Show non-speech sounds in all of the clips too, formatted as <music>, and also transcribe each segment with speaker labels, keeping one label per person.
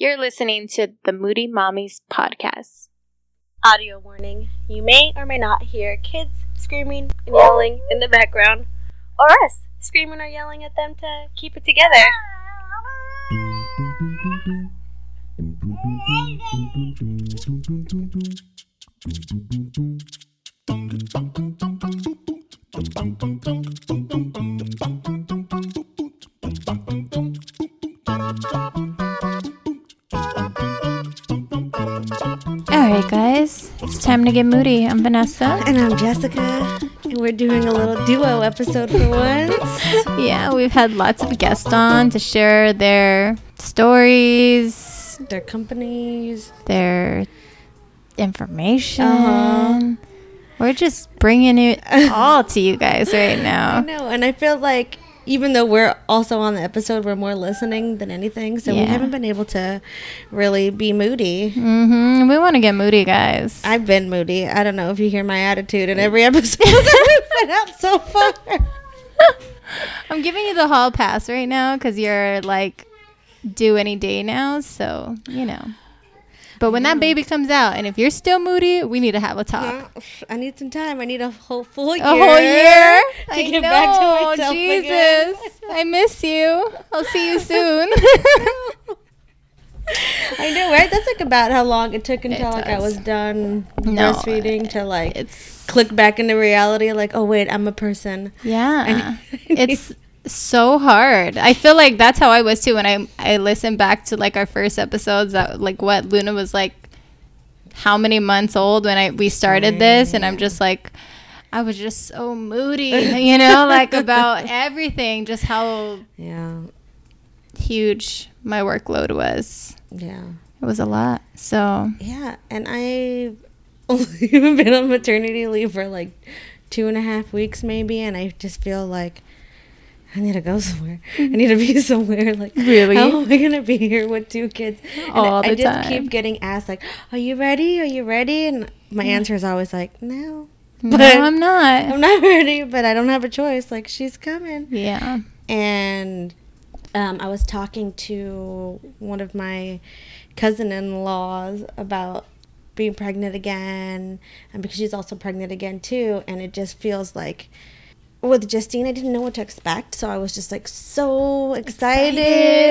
Speaker 1: You're listening to the Moody Mommies podcast.
Speaker 2: Audio warning you may or may not hear kids screaming and yelling in the background, or us screaming or yelling at them to keep it together.
Speaker 1: All right, <laughs> guys, it's time to get moody. I'm Vanessa.
Speaker 2: And I'm Jessica, and we're doing a little duo episode for once. <laughs>
Speaker 1: Yeah, we've had lots of guests on to share their stories,
Speaker 2: Their companies.
Speaker 1: their information.
Speaker 2: Uh-huh.
Speaker 1: We're just bringing it <laughs> all to you guys right
Speaker 2: I
Speaker 1: now.
Speaker 2: know, and I feel like even though we're also on the episode, we're more listening than anything, so we haven't been able to really be moody.
Speaker 1: hmm We want to get moody, guys.
Speaker 2: I've been moody. I don't know if you hear my attitude in every <laughs> episode that we've put out so far. <laughs>
Speaker 1: I'm giving you the hall pass right now because you're like due any day now. So, you know. But when that baby comes out, and if you're still moody, we need to have a talk.
Speaker 2: Uh, I need some time. I need a whole full year.
Speaker 1: A whole year?
Speaker 2: to
Speaker 1: I
Speaker 2: get
Speaker 1: know,
Speaker 2: back to myself
Speaker 1: Jesus.
Speaker 2: again.
Speaker 1: I miss you. I'll see you soon. <laughs>
Speaker 2: I know, right? That's like about how long it took until
Speaker 1: It
Speaker 2: like I was done
Speaker 1: No,
Speaker 2: breastfeeding to like
Speaker 1: it's
Speaker 2: click back into reality. Like, oh wait, I'm a person.
Speaker 1: yeah. <laughs>
Speaker 2: I
Speaker 1: It's so hard. I feel like that's how I was too when I I listened back to like our first episodes that like what Luna was like how many months old when I we started this and I'm just like I was just so moody, you know, like about <laughs> everything, just how
Speaker 2: Yeah,
Speaker 1: huge my workload was.
Speaker 2: yeah,
Speaker 1: It was a lot. So,
Speaker 2: yeah. And I've only <laughs> been on maternity leave for like two and a half weeks, maybe, and I just feel like. I need to go somewhere. I need to be <laughs> somewhere. Like,
Speaker 1: Really?
Speaker 2: how am I gonna be here with two kids? And
Speaker 1: All
Speaker 2: I
Speaker 1: the
Speaker 2: just
Speaker 1: time.
Speaker 2: keep getting asked, like, "Are you ready? Are you ready?" And my answer is always like, "No,
Speaker 1: no, I'm not.
Speaker 2: I'm not <laughs> ready." But I don't have a choice. Like, she's coming.
Speaker 1: yeah.
Speaker 2: and um, I was talking to one of my cousin-in-laws about being pregnant again, and because she's also pregnant again too, and it just feels like with Justine, I didn't know what to expect, so I was just like so excited,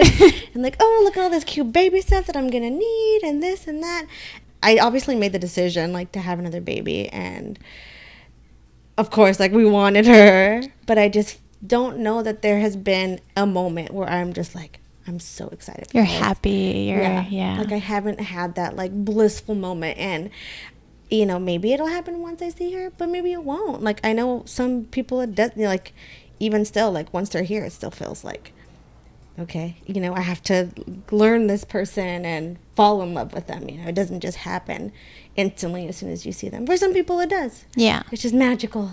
Speaker 1: Excited. <laughs>
Speaker 2: and like, oh, look at all this cute baby stuff that I'm gonna need, and this and that. I obviously made the decision like to have another baby, and of course, like we wanted her, but I just don't know that there has been a moment where I'm just like, I'm so excited. for
Speaker 1: You're
Speaker 2: this.
Speaker 1: happy. You're yeah.
Speaker 2: Yeah. Like I haven't had that like blissful moment and you know, maybe it'll happen once I see her, but maybe it won't. Like I know some people it does like even still like once they're here it still feels like okay, you know, I have to learn this person and fall in love with them, you know. It doesn't just happen instantly as soon as you see them. For some people it does.
Speaker 1: yeah.
Speaker 2: It's just magical.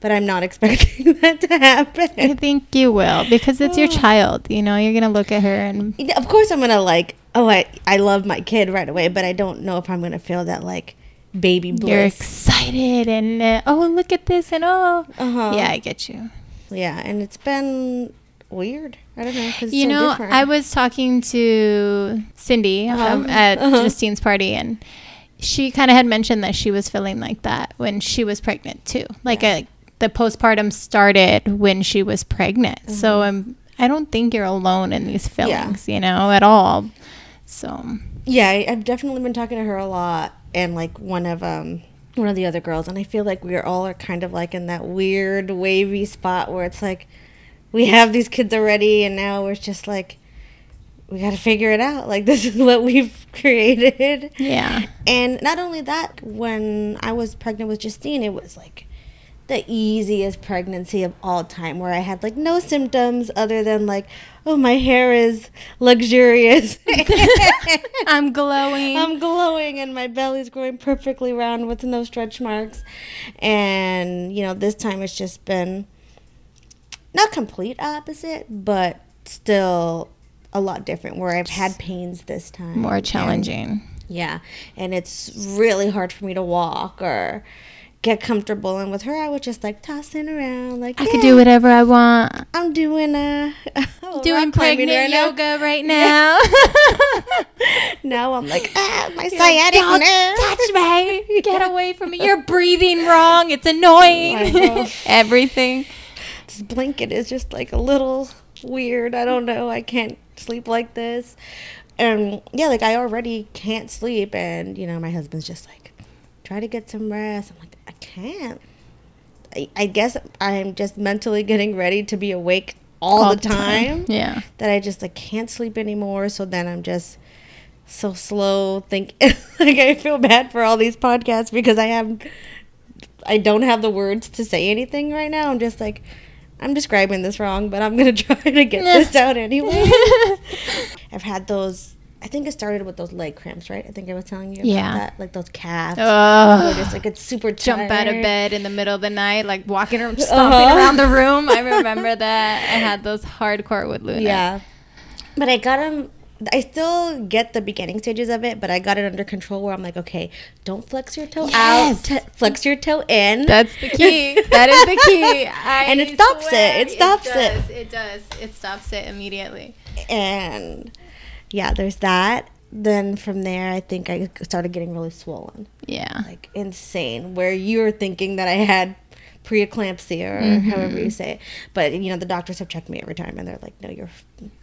Speaker 2: But I'm not <laughs> expecting that to happen.
Speaker 1: I think you will because it's your
Speaker 2: Oh.
Speaker 1: child. You know, you're gonna look at her and
Speaker 2: Of course, I'm gonna like. Oh, I I love my kid right away, but I don't know if I'm gonna feel that like baby bliss.
Speaker 1: you're excited and uh, oh look at this and oh
Speaker 2: Uh-huh.
Speaker 1: yeah, I get you.
Speaker 2: yeah, and it's been weird. I don't know.
Speaker 1: You
Speaker 2: so
Speaker 1: know,
Speaker 2: different.
Speaker 1: I was talking to Cindy um,
Speaker 2: Uh-huh.
Speaker 1: at
Speaker 2: Uh-huh.
Speaker 1: Justine's party and. She kind of had mentioned that she was feeling like that when she was pregnant too. Like
Speaker 2: Yeah.
Speaker 1: a, the postpartum started when she was pregnant.
Speaker 2: Mm-hmm.
Speaker 1: So um, I don't think you're alone in these feelings, you know, at all. So
Speaker 2: yeah, I, I've definitely been talking to her a lot, and like one of um one of the other girls, and I feel like we are all are kind of like in that weird wavy spot where it's like we have these kids already, and now we're just like we got to figure it out. Like <laughs> this is what we've <laughs> created.
Speaker 1: yeah.
Speaker 2: And not only that, when I was pregnant with Justine, it was like the easiest pregnancy of all time where I had like no symptoms other than like, oh, my hair is luxurious. <laughs>
Speaker 1: I'm glowing.
Speaker 2: I'm glowing and my belly's growing perfectly round with no stretch marks. And, you know, this time it's just been not complete opposite, but still a lot different where I've had pains this time.
Speaker 1: More
Speaker 2: and-
Speaker 1: challenging.
Speaker 2: yeah, and it's really hard for me to walk or get comfortable. And with her, I was just like tossing around, like
Speaker 1: I
Speaker 2: yeah,
Speaker 1: could do whatever I want.
Speaker 2: I'm doing uh, <laughs>
Speaker 1: Doing
Speaker 2: rock climbing
Speaker 1: pregnant
Speaker 2: right now.
Speaker 1: yoga right now. <laughs>
Speaker 2: now I'm like, <laughs> ah, my sciatic
Speaker 1: Don't
Speaker 2: nerve.
Speaker 1: touch me. Get away from me. You're breathing wrong. It's annoying. Everything.
Speaker 2: This blanket is just like a little weird. I don't know. I can't sleep like this. And yeah, like I already can't sleep. And, you know, my husband's just like, try to get some rest. I'm like, can't. I, I guess I'm just mentally getting ready to be awake all, the time.
Speaker 1: Yeah.
Speaker 2: that I just like can't sleep anymore. So then I'm just so slow. Think <laughs> like I feel bad for all these podcasts because I have I don't have the words to say anything right now. I'm just like I'm describing this wrong, but I'm gonna <laughs> try to get this out anyway. <laughs> I've had those. I think it started with those leg cramps, right? I think I was telling you about
Speaker 1: Yeah.
Speaker 2: that, like those calves. Oh. Just like it's super
Speaker 1: Jump out of bed in the middle of the night, like walking around, <laughs> stomping
Speaker 2: Uh-huh.
Speaker 1: around the room. I remember that. I had those hardcore with Luna.
Speaker 2: Yeah. But I got them. I still get the beginning stages of it, but I got it under control where I'm like, okay, don't flex your toe
Speaker 1: Yes.
Speaker 2: out, t- flex your toe in.
Speaker 1: That's the key. That is the key. I <laughs>
Speaker 2: And it stops it. It stops it.
Speaker 1: does. It does. It stops it immediately.
Speaker 2: and yeah, there's that. Then from there, I think I started getting really swollen,
Speaker 1: Yeah.
Speaker 2: like insane. Where you're thinking that I had preeclampsia or
Speaker 1: Mm-hmm.
Speaker 2: however you say it, but you know the doctors have checked me every time and they're like, no, you're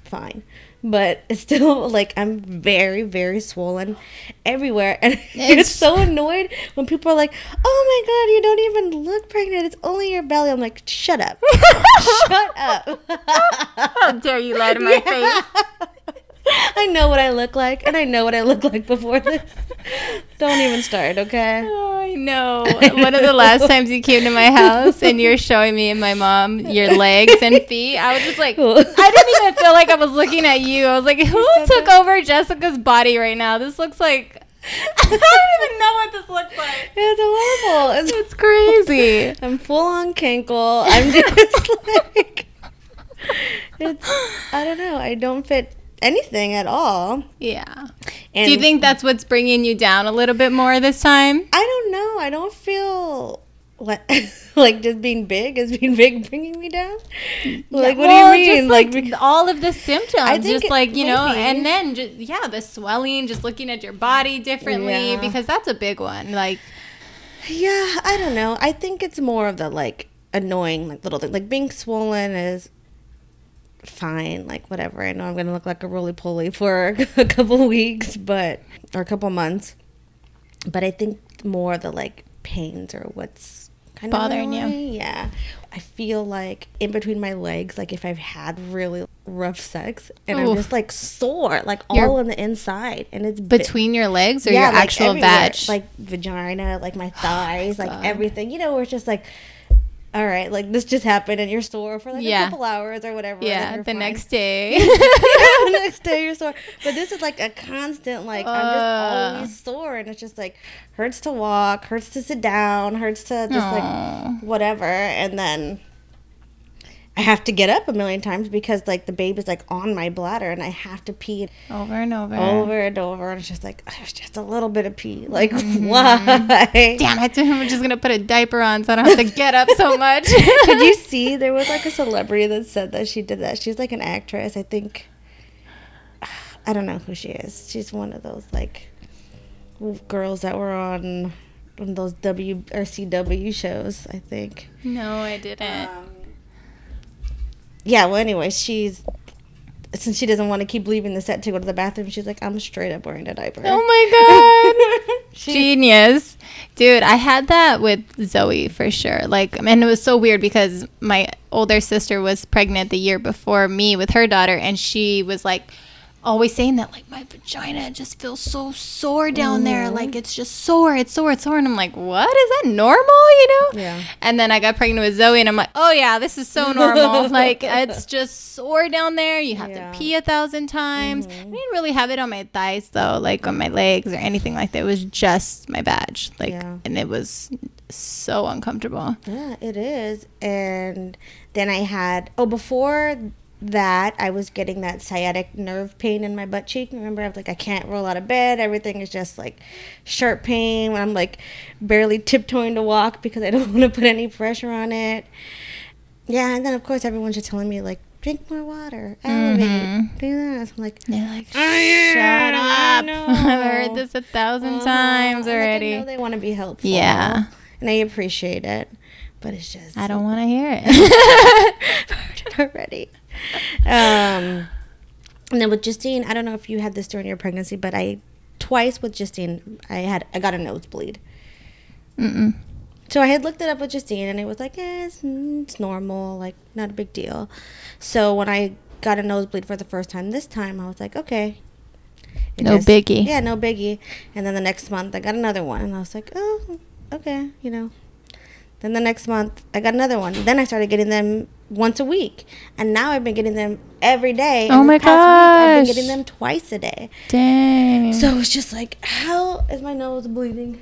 Speaker 2: fine. But <laughs> it's still like I'm very, very swollen everywhere, <laughs> and I get
Speaker 1: It's-
Speaker 2: so annoyed when people are like, "Oh my god, you don't even look pregnant. It's only your belly." I'm like, "Shut up, <laughs> shut up."
Speaker 1: How dare you lie to my face?
Speaker 2: I know what I look like, and I know what I look like before this. Don't even start, okay?
Speaker 1: Oh, <laughs> I know. One of the last times you came to my house and you're showing me and my mom your legs and feet, I was just like,
Speaker 2: Cool. <laughs>
Speaker 1: I didn't even feel like I was looking at you. I was like, who took
Speaker 2: that?
Speaker 1: over Jessica's body right now? This looks like. I don't even know what this looks like.
Speaker 2: It's horrible. It's,
Speaker 1: It's crazy.
Speaker 2: I'm full on cankle. I'm just <laughs> like, it's. I don't know. I don't fit anything at all.
Speaker 1: Yeah.
Speaker 2: And
Speaker 1: Do you think that's what's bringing you down a little bit more this time?
Speaker 2: I don't know. I don't feel what <laughs> like just being big is being big bringing me down. Like what
Speaker 1: Well,
Speaker 2: do you mean? Like,
Speaker 1: like, all of the symptoms,
Speaker 2: I think
Speaker 1: just like you know, and then just yeah, the swelling, just looking at your body differently
Speaker 2: Yeah.
Speaker 1: because that's a big one. Like
Speaker 2: Yeah, I don't know. I think it's more of the like annoying like little thing. Like being swollen is fine, like whatever. I know I'm gonna look like a roly poly for <laughs> a couple weeks, but or a couple months. But I think more the like pains or what's kind
Speaker 1: Bothering
Speaker 2: of
Speaker 1: bothering
Speaker 2: you. Yeah, I feel like in between my legs, like if I've had really rough sex, and I'm just like sore, like
Speaker 1: You're-
Speaker 2: all on the inside, and it's bi-
Speaker 1: between your legs or
Speaker 2: yeah,
Speaker 1: your
Speaker 2: like
Speaker 1: actual vag.
Speaker 2: like vagina, like my <sighs> oh thighs, like everything. You know, where it's just like, all right, like this just happened, and you're sore for like
Speaker 1: Yeah.
Speaker 2: a couple hours or whatever.
Speaker 1: yeah, the
Speaker 2: fine.
Speaker 1: next day. <laughs>
Speaker 2: the next day you're sore. But this is like a constant, like I'm just
Speaker 1: Uh.
Speaker 2: always sore, and it's just like hurts to walk, hurts to sit down, hurts to just like whatever, and then. I have to get up a million times because like the baby's like on my bladder and I have to pee
Speaker 1: over and over.
Speaker 2: over and over and it's just like <sighs> there's just a little bit of pee like
Speaker 1: Mm-hmm.
Speaker 2: why
Speaker 1: Damn it! <laughs> I'm just gonna put a diaper on so I don't have to get up so much. <laughs>
Speaker 2: did you <laughs> see there was like a celebrity that said that she did that she's like an actress i think <sighs> i don't know who she is she's one of those like girls that were on on those w or cw shows i think
Speaker 1: No, I didn't.
Speaker 2: Um, yeah well anyway she's since she doesn't want to keep leaving the set to go to the bathroom she's like i'm straight up wearing a diaper
Speaker 1: oh my god. <laughs> Genius. Dude, I had that with Zoe for sure. Like, and it was so weird because my older sister was pregnant the year before me with her daughter, and she was like, always saying that, like, my vagina just feels so sore down there. Like, it's just sore, it's sore, it's sore. And I'm like, what? Is that normal, you know?
Speaker 2: Yeah.
Speaker 1: And then I got pregnant with Zoe, and I'm like, oh, yeah, this is so normal. <laughs> like, it's just sore down there. You have
Speaker 2: Yeah. Mm-hmm.
Speaker 1: to pee a thousand times. I didn't really have it on my thighs, though, like on my legs or anything like that. It was just my badge. Like,
Speaker 2: Yeah.
Speaker 1: and it was so uncomfortable.
Speaker 2: Yeah, it is. And then I had oh before that I was getting that sciatic nerve pain in my butt cheek. Remember, I was like I can't roll out of bed. Everything is just like sharp pain when I'm like barely tiptoeing to walk because I <laughs> don't want to put any pressure on it. Yeah, and then of course everyone's just telling me like drink more water, elevate, do this. I'm like
Speaker 1: They're like,
Speaker 2: shut up. <laughs>
Speaker 1: I've heard this a 1000
Speaker 2: Uh-huh.
Speaker 1: times
Speaker 2: And, like, I
Speaker 1: already.
Speaker 2: know they want to be helpful.
Speaker 1: Yeah.
Speaker 2: And I appreciate it. But it's just.
Speaker 1: I don't want to hear it. <laughs>
Speaker 2: heard it already. Um, and then with Justine, I don't know if you had this during your pregnancy, but I twice with Justine, I had I got a nosebleed.
Speaker 1: Mm-mm.
Speaker 2: So I had looked it up with Justine, and it was like, eh, it's, it's normal, like not a big deal. So when I got a nosebleed for the first time this time, I was like, okay. It
Speaker 1: No biggie.
Speaker 2: Yeah, no biggie. And then the next month, I got another one, and I was like, oh, okay, you know. Then the next month, I got another one. Then I started getting them once a week, and now I've been getting them every day.
Speaker 1: Oh my
Speaker 2: past week, I've been getting them twice a day.
Speaker 1: Dang.
Speaker 2: So it's just like, how is my nose bleeding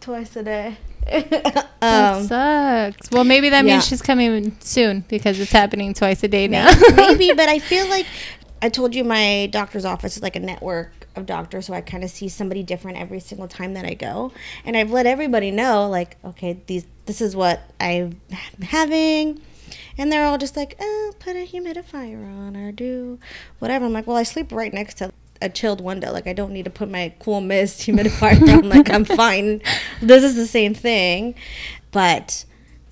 Speaker 2: twice a day? <laughs>
Speaker 1: that
Speaker 2: um,
Speaker 1: sucks. Well, maybe that
Speaker 2: yeah.
Speaker 1: means she's coming soon because it's happening twice a day now.
Speaker 2: maybe, but I <laughs> feel like I told you my doctor's office is like a network of doctors, so I kind of see somebody different every single time that I go, and I've let everybody know, like, okay, these this is what I'm having. And they're all just like, oh, put a humidifier on or do whatever. I'm like, well, I sleep right next to a chilled window. Like, I don't need to put my cool mist <laughs> humidifier on. Like, I'm fine. <laughs> This is the same thing. But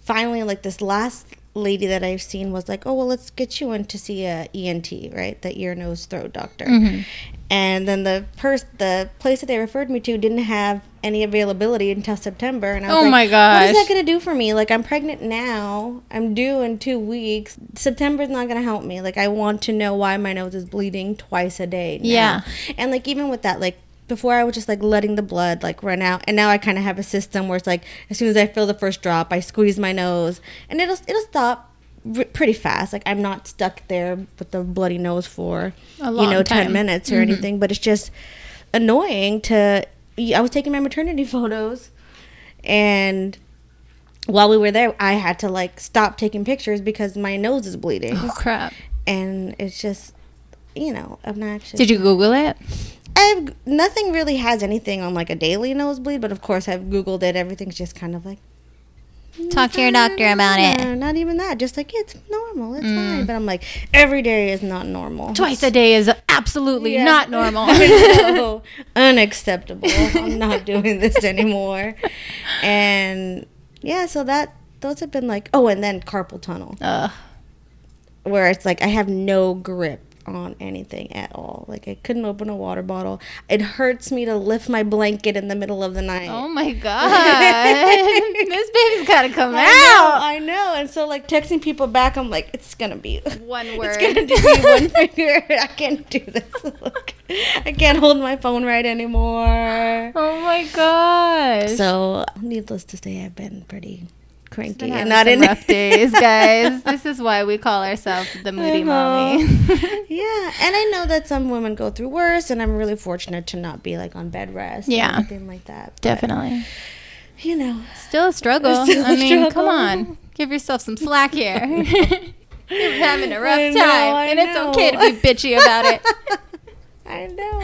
Speaker 2: finally, like, this last lady that I've seen was like, oh, well, let's get you in to see a ENT, right? The ear, nose, throat doctor.
Speaker 1: Mhm.
Speaker 2: And then the pers- the place that they referred me to didn't have any availability until September. And I was
Speaker 1: Oh
Speaker 2: like,
Speaker 1: my
Speaker 2: What is
Speaker 1: gosh.
Speaker 2: that going to do for me? Like, I'm pregnant now. I'm due in two weeks. September's not going to help me. Like, I want to know why my nose is bleeding twice a day. now.
Speaker 1: Yeah.
Speaker 2: And, like, even with that, like, before I was just like letting the blood like run out, and now I kind of have a system where it's like as soon as I feel the first drop, I squeeze my nose, and it'll it'll stop r- pretty fast. Like I'm not stuck there with the bloody nose for
Speaker 1: A
Speaker 2: you know
Speaker 1: time.
Speaker 2: ten minutes or
Speaker 1: Mhm.
Speaker 2: anything, but it's just annoying to. I was taking my maternity <laughs> photos, and while we were there, I had to like stop taking pictures because my nose is bleeding,
Speaker 1: oh crap!
Speaker 2: and it's just you know obnoxious.
Speaker 1: Did you Google it?
Speaker 2: I've nothing really has anything on like a daily nosebleed, but of course I've googled it. Everything's just kind of like
Speaker 1: Talk to your doctor about it.
Speaker 2: Not even that. Just like it's normal. It's
Speaker 1: Mm.
Speaker 2: fine. But I'm like every day is not normal.
Speaker 1: Twice a day is absolutely
Speaker 2: Yeah.
Speaker 1: not normal. <laughs>
Speaker 2: no, <laughs> unacceptable. I'm not doing this anymore. And yeah, so that those have been like oh, and then carpal tunnel,
Speaker 1: Ugh.
Speaker 2: where it's like I have no grip on anything at all. Like I couldn't open a water bottle. It hurts me to lift my blanket in the middle of the night.
Speaker 1: Oh my <laughs> god! this baby's gotta come
Speaker 2: I know,
Speaker 1: out.
Speaker 2: I know. And so like texting people back, I'm like, it's gonna be <laughs>
Speaker 1: One word.
Speaker 2: It's gonna be <laughs> one finger. I can't do this. Look, I can't hold my phone right anymore.
Speaker 1: Oh my god.
Speaker 2: So, needless to say, I've been pretty cranky and not in
Speaker 1: rough days, <laughs> guys. This is why we call ourselves the moody mommy. <laughs> <laughs>
Speaker 2: yeah, and I know that some women go through worse, and I'm really fortunate to not be like on bed rest.
Speaker 1: Yeah.
Speaker 2: anything like that. But,
Speaker 1: Definitely.
Speaker 2: you know,
Speaker 1: Still a struggle.
Speaker 2: Still
Speaker 1: I mean, come on. Give yourself some slack here. You're having a rough
Speaker 2: I
Speaker 1: time.
Speaker 2: know,
Speaker 1: and it's okay to be bitchy about it.
Speaker 2: I know.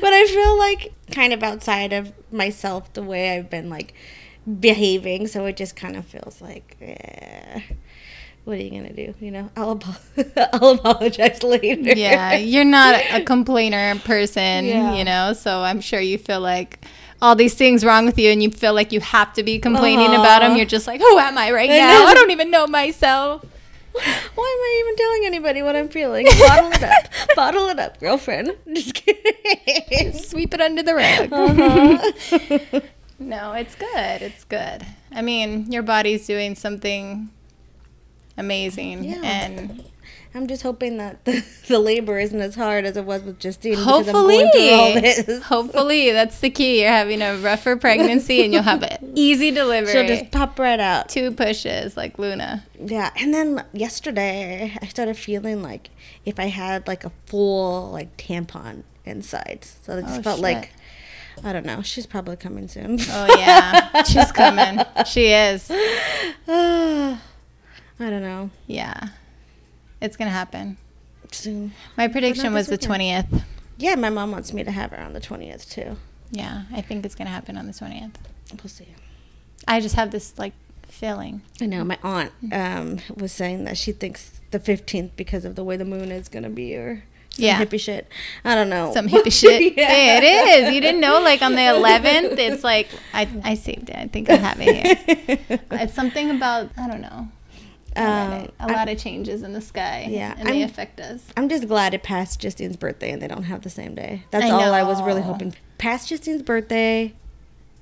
Speaker 2: But I feel like kind of outside of myself the way I've been like behaving. So it just kind of feels like, eh, what are you to do? You know, I'll, apo- <laughs> I'll apologize later.
Speaker 1: yeah, you're not a <laughs> complainer person,
Speaker 2: Yeah.
Speaker 1: you know, so I'm sure you feel like all these things wrong with you and you feel like you have to be complaining about them.
Speaker 2: Uh-huh.
Speaker 1: You're just like, who am I right
Speaker 2: I
Speaker 1: now?
Speaker 2: know.
Speaker 1: I don't even know myself. <laughs>
Speaker 2: Why am I even telling anybody what I'm feeling? Bottle it up. Bottle it up, girlfriend. Just kidding.
Speaker 1: Sweep it under the rug.
Speaker 2: Uh-huh.
Speaker 1: No, it's good. It's good. I mean, your body's doing something amazing.
Speaker 2: Yeah.
Speaker 1: And
Speaker 2: I'm just hoping that the, <laughs> the labor isn't as hard as it was with Justine.
Speaker 1: hopefully,
Speaker 2: going all this.
Speaker 1: hopefully, that's the key. You're having a rougher <laughs> pregnancy and you'll have an easy delivery.
Speaker 2: She'll just pop right out.
Speaker 1: Two pushes like Luna.
Speaker 2: Yeah, and then yesterday I started feeling like if I had like a full like tampon inside. So it just
Speaker 1: Oh,
Speaker 2: felt
Speaker 1: shit.
Speaker 2: like I don't know. She's probably coming soon.
Speaker 1: Oh, yeah. <laughs> She's coming. She is. <sighs>
Speaker 2: I don't know.
Speaker 1: Yeah. It's going to happen.
Speaker 2: Soon.
Speaker 1: My prediction was the 20th.
Speaker 2: Yeah, my mom wants me to have her on the twentieth too.
Speaker 1: Yeah, I think it's going to happen on the 20th.
Speaker 2: We'll see.
Speaker 1: I just have this like feeling.
Speaker 2: I know my aunt um, was saying that she thinks the fifteenth because of the way the moon is gonna be or Some
Speaker 1: Yeah.
Speaker 2: hippie shit. I don't know.
Speaker 1: Some <laughs> hippie shit.
Speaker 2: Yeah.
Speaker 1: Hey, it is. You didn't know? Like on the 11th, it's like, I, I saved it. I think I have it here. <laughs> It's something about, I don't know.
Speaker 2: Um,
Speaker 1: a lot of changes in the sky.
Speaker 2: Yeah,
Speaker 1: And they
Speaker 2: I'm-
Speaker 1: affect us.
Speaker 2: I'm just glad it passed Justine's birthday and they don't have the same day. That's
Speaker 1: I
Speaker 2: all I was really hoping. Pass Justine's birthday.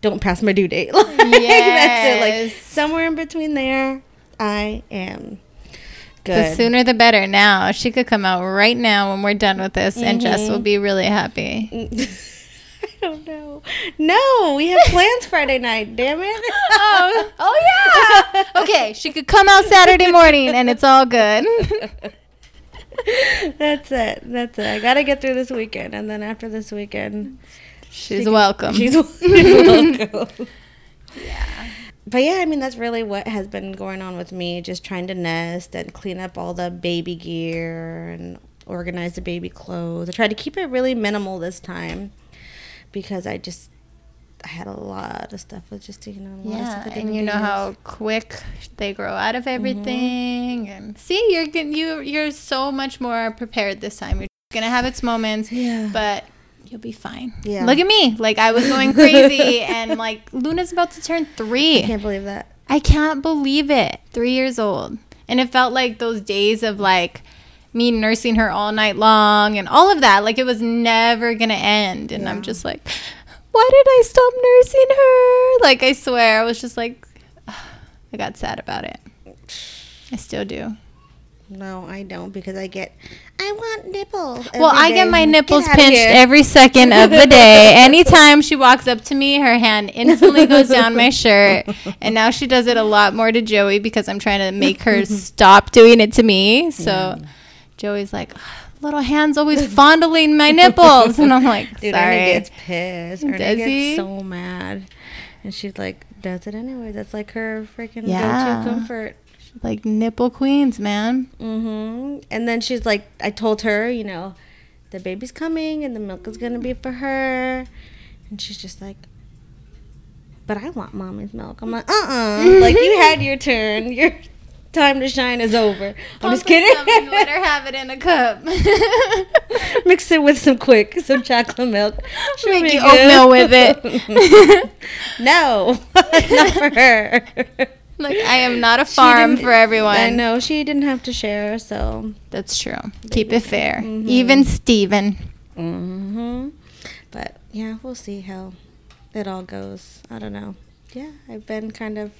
Speaker 2: Don't pass my due date. <laughs> Like, That's it.
Speaker 1: Yes.
Speaker 2: Like somewhere in between there, I am good.
Speaker 1: The sooner the better now. She could come out right now when we're done with this, and Jess
Speaker 2: Mm-hmm.
Speaker 1: will be really happy. <laughs>
Speaker 2: I don't know. No, we have plans Friday night. Damn it. <laughs>
Speaker 1: oh, oh yeah. <laughs> Okay, she could come out Saturday morning, and it's all good.
Speaker 2: That's it. That's it. I gotta get through this weekend, and then after this weekend,
Speaker 1: She's welcome.
Speaker 2: she's, she's welcome. But yeah, I mean that's really what has been going on with me. Just trying to nest and clean up all the baby gear and organize the baby clothes. I tried to keep it really minimal this time because I just I had a lot of stuff with just you know. a lot of
Speaker 1: yeah, and you know how quick they grow out of mm-hmm. everything. And see, you're you you're so much more prepared this time. You're gonna have its moments,
Speaker 2: Yeah.
Speaker 1: but you'll be fine.
Speaker 2: Yeah.
Speaker 1: Look at me, like I was going crazy, <laughs> and like Luna's about to turn three.
Speaker 2: I can't believe that.
Speaker 1: I can't believe it. Three years old. And it felt like those days of like me nursing her all night long and all of that. Like it was never going to end. And I'm just like, why did I stop nursing her? Like I swear, I was just like, I got sad about it. I still do.
Speaker 2: No, I don't because I get I want nipples.
Speaker 1: well, I get my nipples
Speaker 2: outta
Speaker 1: pinched every second of the day. <laughs> Anytime she walks up to me, her hand instantly goes down my shirt. And now she does it a lot more to Joey because I'm trying to make her <laughs> stop doing it to me. So Joey's like, little hands always fondling my nipples. And I'm like,
Speaker 2: Dude,
Speaker 1: sorry.
Speaker 2: Ernie gets pissed. Ernie
Speaker 1: Does
Speaker 2: gets
Speaker 1: he?
Speaker 2: so mad. And she's like, does it anyway. That's like her freaking
Speaker 1: Yeah.
Speaker 2: go-to comfort.
Speaker 1: Like nipple queens, man.
Speaker 2: hmm And then she's like, I told her, you know, the baby's coming and the milk is going to be for her. And she's just like, but I want mommy's milk. I'm like, uh-uh. like, you had your turn. Your time to shine is over. I'm just kidding.
Speaker 1: Let her have it in a cup. <laughs>
Speaker 2: Mix it with some quick, some chocolate milk. <laughs> She'll
Speaker 1: Make you oatmeal with it. <laughs>
Speaker 2: no, not for her.
Speaker 1: Like I am <laughs> not a farm for everyone.
Speaker 2: I know she didn't have to share, so.
Speaker 1: That's true. Keep it fair.
Speaker 2: Mhm.
Speaker 1: Even Steven.
Speaker 2: hmm But yeah, we'll see how it all goes. I don't know. Yeah, I've been kind of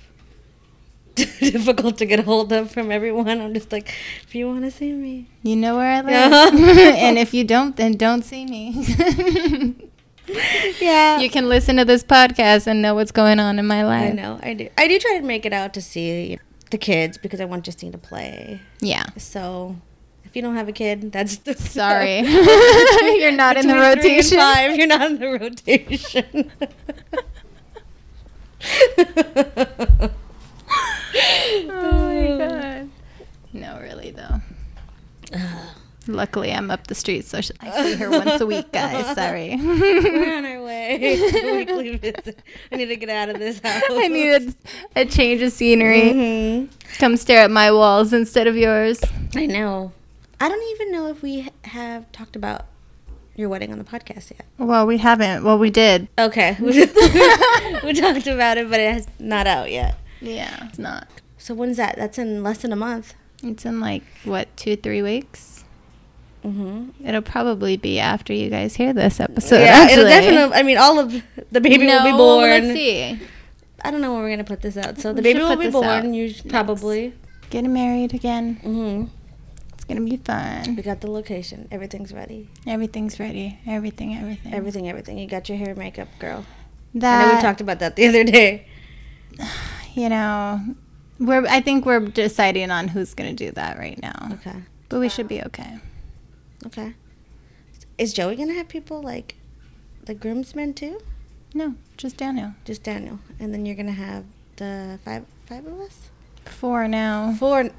Speaker 2: <laughs> difficult to get a hold of from everyone. I'm just like, if you want to see me,
Speaker 1: You know where I live.
Speaker 2: Yeah. <laughs>
Speaker 1: and if you don't, then don't see me.
Speaker 2: Yeah,
Speaker 1: you can listen to this podcast and know what's going on in my life.
Speaker 2: I know. I do. I do try to make it out to see the kids because I want Justine to play.
Speaker 1: Yeah.
Speaker 2: So. If you don't have a kid, that's the <laughs>
Speaker 1: Sorry. <laughs> <laughs> You're not in the
Speaker 2: Between three and
Speaker 1: rotation.
Speaker 2: Five, you're not in the rotation.
Speaker 1: oh my god. No, really though. <sighs> Luckily, I'm up the street, so I <laughs> see her once a week, guys. Sorry.
Speaker 2: We're on our way to weekly visit. I need to get out of this house. <laughs>
Speaker 1: I need a, a change of scenery.
Speaker 2: hmm
Speaker 1: Come stare at my walls instead of yours.
Speaker 2: I know. I don't even know if we have talked about your wedding on the podcast yet.
Speaker 1: Well, we haven't. Well, we did.
Speaker 2: Okay. <laughs> we talked about it, but it's not out yet.
Speaker 1: Yeah, it's not.
Speaker 2: So when's that? That's in less than a month.
Speaker 1: It's in like what two, three weeks.
Speaker 2: Mm-hmm.
Speaker 1: It'll probably be after you guys hear this episode.
Speaker 2: yeah, it'll definitely. I mean, all of the baby will be
Speaker 1: No,
Speaker 2: born.
Speaker 1: Let's see.
Speaker 2: I don't know when we're gonna put this out. So the
Speaker 1: We
Speaker 2: baby will be born. You should probably.
Speaker 1: Getting married again.
Speaker 2: Mm-hmm.
Speaker 1: It's gonna be fun.
Speaker 2: We got the location. Everything's ready.
Speaker 1: Everything's ready. Everything. Everything.
Speaker 2: Everything, everything. You got your hair and makeup, girl.
Speaker 1: That I
Speaker 2: know we talked about that the other day. <sighs>
Speaker 1: you know, we're. I think we're deciding on who's gonna do that right now.
Speaker 2: Okay.
Speaker 1: But we should be okay.
Speaker 2: Okay. Is Joey gonna have people like the groomsmen too?
Speaker 1: No, just Daniel.
Speaker 2: Just Daniel, and then you're gonna have the five five of us.
Speaker 1: Four now.
Speaker 2: Four.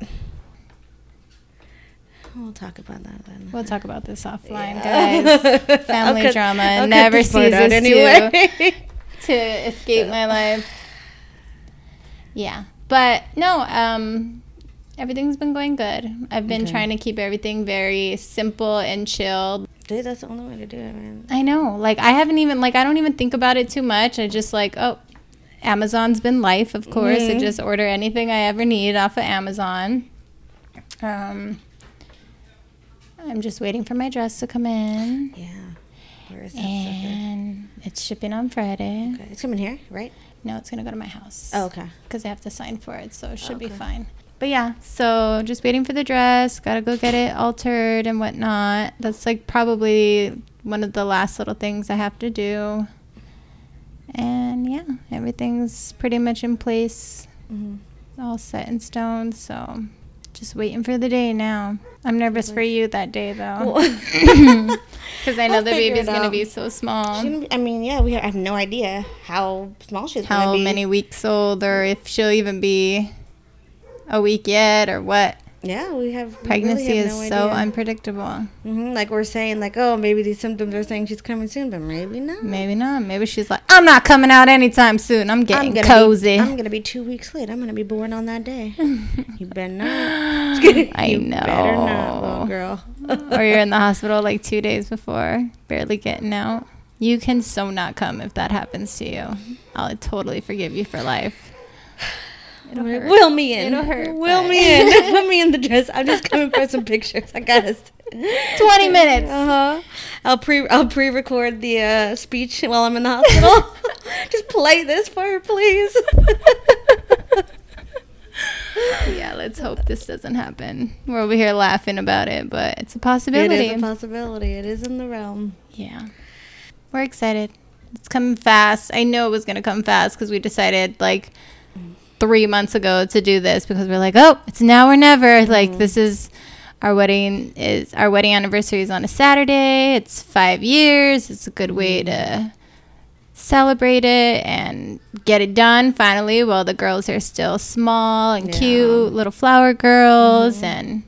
Speaker 2: We'll talk about that then.
Speaker 1: We'll talk about this offline,
Speaker 2: Yeah.
Speaker 1: guys. <laughs> Family
Speaker 2: cut-
Speaker 1: drama
Speaker 2: I'll
Speaker 1: never
Speaker 2: this part out
Speaker 1: ceases <laughs> to escape my life. Yeah, but no. Um, Everything's been going good. I've been
Speaker 2: Okay.
Speaker 1: trying to keep everything very simple and chilled.
Speaker 2: Dude, that's the only way to do it, man.
Speaker 1: I know. Like I haven't even like I don't even think about it too much. I just like, oh, Amazon's been life, of course. I
Speaker 2: Mhm.
Speaker 1: just order anything I ever need off of Amazon. Um I'm just waiting for my dress to come in.
Speaker 2: Yeah. Where is that sucker?
Speaker 1: And it's shipping on Friday.
Speaker 2: Okay, it's coming here, right?
Speaker 1: No, it's gonna go to my house.
Speaker 2: Oh, okay.
Speaker 1: because I have to sign for it, so it should be fine. But yeah, so just waiting for the dress. Gotta go get it altered and whatnot. That's like probably one of the last little things I have to do. And yeah, everything's pretty much in place,
Speaker 2: hmm
Speaker 1: all set in stone. So just waiting for the day now. I'm nervous for you that day though, because <laughs> <laughs> I know
Speaker 2: I'll
Speaker 1: the baby's gonna be so small.
Speaker 2: She I mean, yeah, we have, I have no idea how small she's
Speaker 1: how
Speaker 2: gonna be.
Speaker 1: many weeks old or if she'll even be a week yet or what.
Speaker 2: Yeah, we have. we really
Speaker 1: Pregnancy
Speaker 2: have
Speaker 1: is
Speaker 2: no
Speaker 1: so unpredictable.
Speaker 2: hmm Like we're saying, like, oh, maybe these symptoms are saying she's coming soon, but maybe not.
Speaker 1: Maybe not. Maybe she's like, I'm not coming out anytime soon. I'm getting
Speaker 2: gonna
Speaker 1: cozy.
Speaker 2: Be, I'm gonna be two weeks late. I'm gonna be born on that day. <laughs> you better not.
Speaker 1: I <laughs>
Speaker 2: you
Speaker 1: know.
Speaker 2: Better not, little girl.
Speaker 1: or you're in the <laughs> hospital like two days before, barely getting out. You can so not come if that happens to you. I'll totally forgive you for life. It'll hurt.
Speaker 2: Will me in.
Speaker 1: It'll hurt, <laughs>
Speaker 2: Will
Speaker 1: but-
Speaker 2: me in. <laughs> Put me in the dress. I'm just coming for some pictures. I got us. <laughs>
Speaker 1: 20 minutes.
Speaker 2: Uh huh. I'll pre I'll pre record the uh, speech while I'm in the hospital. just play this for her, please.
Speaker 1: yeah, let's hope this doesn't happen. We're over here laughing about it, but it's a possibility.
Speaker 2: It is a possibility. It is in the realm.
Speaker 1: Yeah. We're excited. It's coming fast. I know it was going to come fast because we decided like three months ago to do this because we're like, oh, it's now or never. Like, mm-hmm. this is our wedding is our wedding anniversary is on a Saturday. It's five years. It's a good way mm-hmm. to celebrate it and get it done finally while the girls are still small and
Speaker 2: Yeah.
Speaker 1: cute little flower girls mm-hmm. and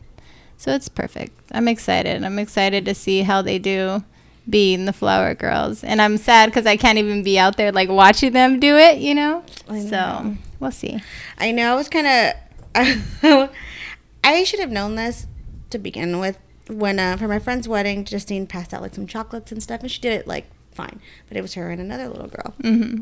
Speaker 1: so it's perfect i'm excited i'm excited to see how they do being the flower girls and i'm sad because i can't even be out there like watching them do it you know
Speaker 2: I
Speaker 1: so we'll see
Speaker 2: I know. I was kind of. <laughs> I should have known this to begin with. When uh, for my friend's wedding, Justine passed out like some chocolates and stuff, and she did it like fine. But it was her and another little girl.
Speaker 1: hmm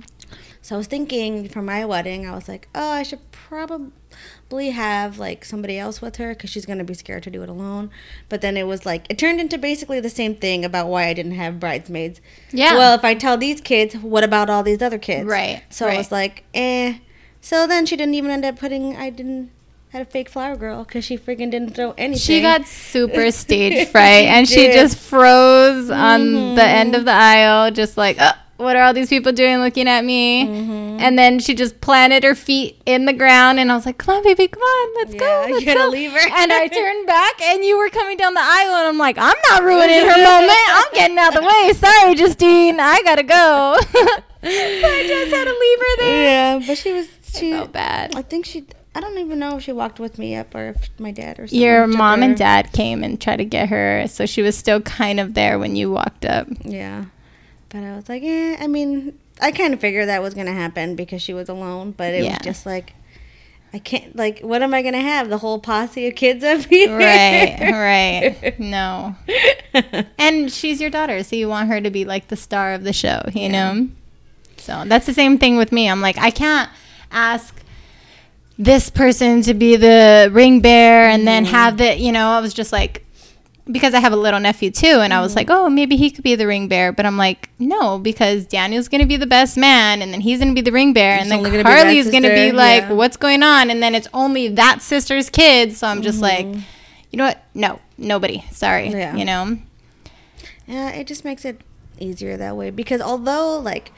Speaker 2: So I was thinking for my wedding, I was like, oh, I should probably have like somebody else with her because she's gonna be scared to do it alone. But then it was like it turned into basically the same thing about why I didn't have bridesmaids.
Speaker 1: yeah
Speaker 2: Well, if I tell these kids, what about all these other kids?
Speaker 1: Right,
Speaker 2: So I was like, eh. So then she didn't even end up putting. I didn't had a fake flower girl because she freaking didn't throw anything.
Speaker 1: she got super <laughs> stage fright and she
Speaker 2: did.
Speaker 1: just froze on the end of the aisle just like "Uh, what are all these people doing looking at me
Speaker 2: Mhm.
Speaker 1: and then she just planted her feet in the ground and i was like come on baby come on let's
Speaker 2: Yeah,
Speaker 1: go
Speaker 2: you
Speaker 1: let's
Speaker 2: gotta
Speaker 1: go."
Speaker 2: leave her.
Speaker 1: and i <laughs> turned back and you were coming down the aisle and i'm like i'm not ruining her <laughs> moment i'm getting out the way sorry justine i gotta go <laughs> so i just had to leave her there
Speaker 2: Yeah, but she was.
Speaker 1: I
Speaker 2: She.
Speaker 1: felt bad
Speaker 2: I think she. I don't even know if she walked with me up or if my dad or something.
Speaker 1: your mom
Speaker 2: her.
Speaker 1: and dad came and tried to get her so she was still kind of there when you walked up
Speaker 2: Yeah. But I was like, eh, I mean, I kind of figured that was going to happen because she was alone, but it
Speaker 1: Yeah.
Speaker 2: was just like, I can't, like, what am I going to have? The whole posse of kids up <laughs> here?
Speaker 1: right right <laughs> no and she's your daughter so you want her to be like the star of the show you
Speaker 2: Yeah.
Speaker 1: know so that's the same thing with me i'm like i can't ask this person to be the ring bearer and then have the you know i was just like because I have a little nephew too, and I was like, oh, maybe he could be the ring bearer. But I'm like, no, because Daniel's gonna be the best man, and then he's gonna be the ring bearer, and then
Speaker 2: only gonna be
Speaker 1: Carly's gonna be like,
Speaker 2: yeah.
Speaker 1: what's going on? And then it's only that sister's kids. So I'm just like,
Speaker 2: Mhm.
Speaker 1: you know what? No, nobody. Sorry.
Speaker 2: Yeah.
Speaker 1: You know?
Speaker 2: Yeah, it just makes it easier that way because although, like,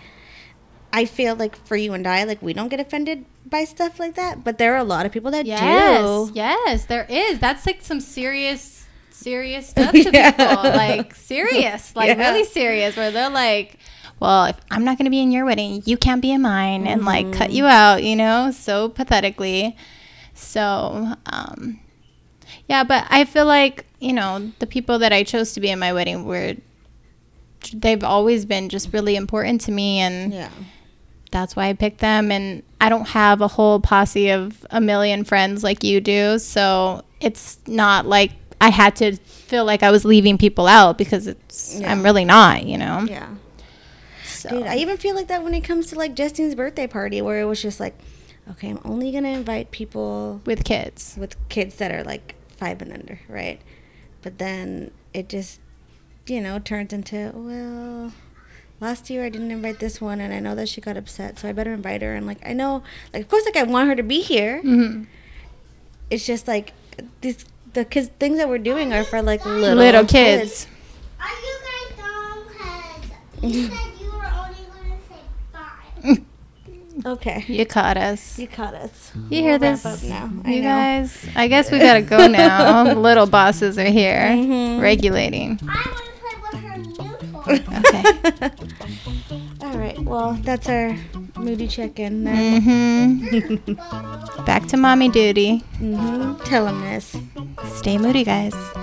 Speaker 2: I feel like for you and I, like, we don't get offended by stuff like that, but there are a lot of people that
Speaker 1: Yes.
Speaker 2: do.
Speaker 1: Yes, there is. That's like some serious, serious stuff to <laughs>
Speaker 2: Yeah.
Speaker 1: people. Like serious, <laughs> like
Speaker 2: Yeah.
Speaker 1: really serious, where they're like, well, if I'm not going to be in your wedding, you can't be in mine, and like cut you out, you know, so pathetically. So, um, yeah, but I feel like, you know, the people that I chose to be in my wedding were, they've always been just really important to me. And
Speaker 2: Yeah.
Speaker 1: that's why I picked them. And I don't have a whole posse of a million friends like you do. So it's not like I had to feel like I was leaving people out because it's,
Speaker 2: Yeah.
Speaker 1: I'm really not, you know?
Speaker 2: Yeah.
Speaker 1: So.
Speaker 2: Dude, I even feel like that when it comes to like Justine's birthday party, where it was just like, okay, I'm only gonna invite people
Speaker 1: with kids.
Speaker 2: with kids that are like five and under, right? But then it just, you know, turns into well, last year I didn't invite this one, and I know that she got upset, so I better invite her. And like I know, like of course, like I want her to be here.
Speaker 1: hmm
Speaker 2: It's just like these the kids things that we're doing are for like little
Speaker 1: Little, kids.
Speaker 3: Are you guys dumb? Because you <laughs> said you were only going to say five. <laughs>
Speaker 2: Okay,
Speaker 1: You caught us.
Speaker 2: you caught us.
Speaker 1: You hear
Speaker 2: We'll wrap
Speaker 1: this?
Speaker 2: up now. I
Speaker 1: You
Speaker 2: know.
Speaker 1: guys, I guess we gotta go now. <laughs> Little bosses are here
Speaker 2: Mhm.
Speaker 1: regulating.
Speaker 3: I want to play with her new toy.
Speaker 1: Okay.
Speaker 2: All right. Well, that's our moody check-in. Then.
Speaker 1: Mm-hmm. Back to mommy duty.
Speaker 2: Mm-hmm. Tell them this.
Speaker 1: Stay moody, guys.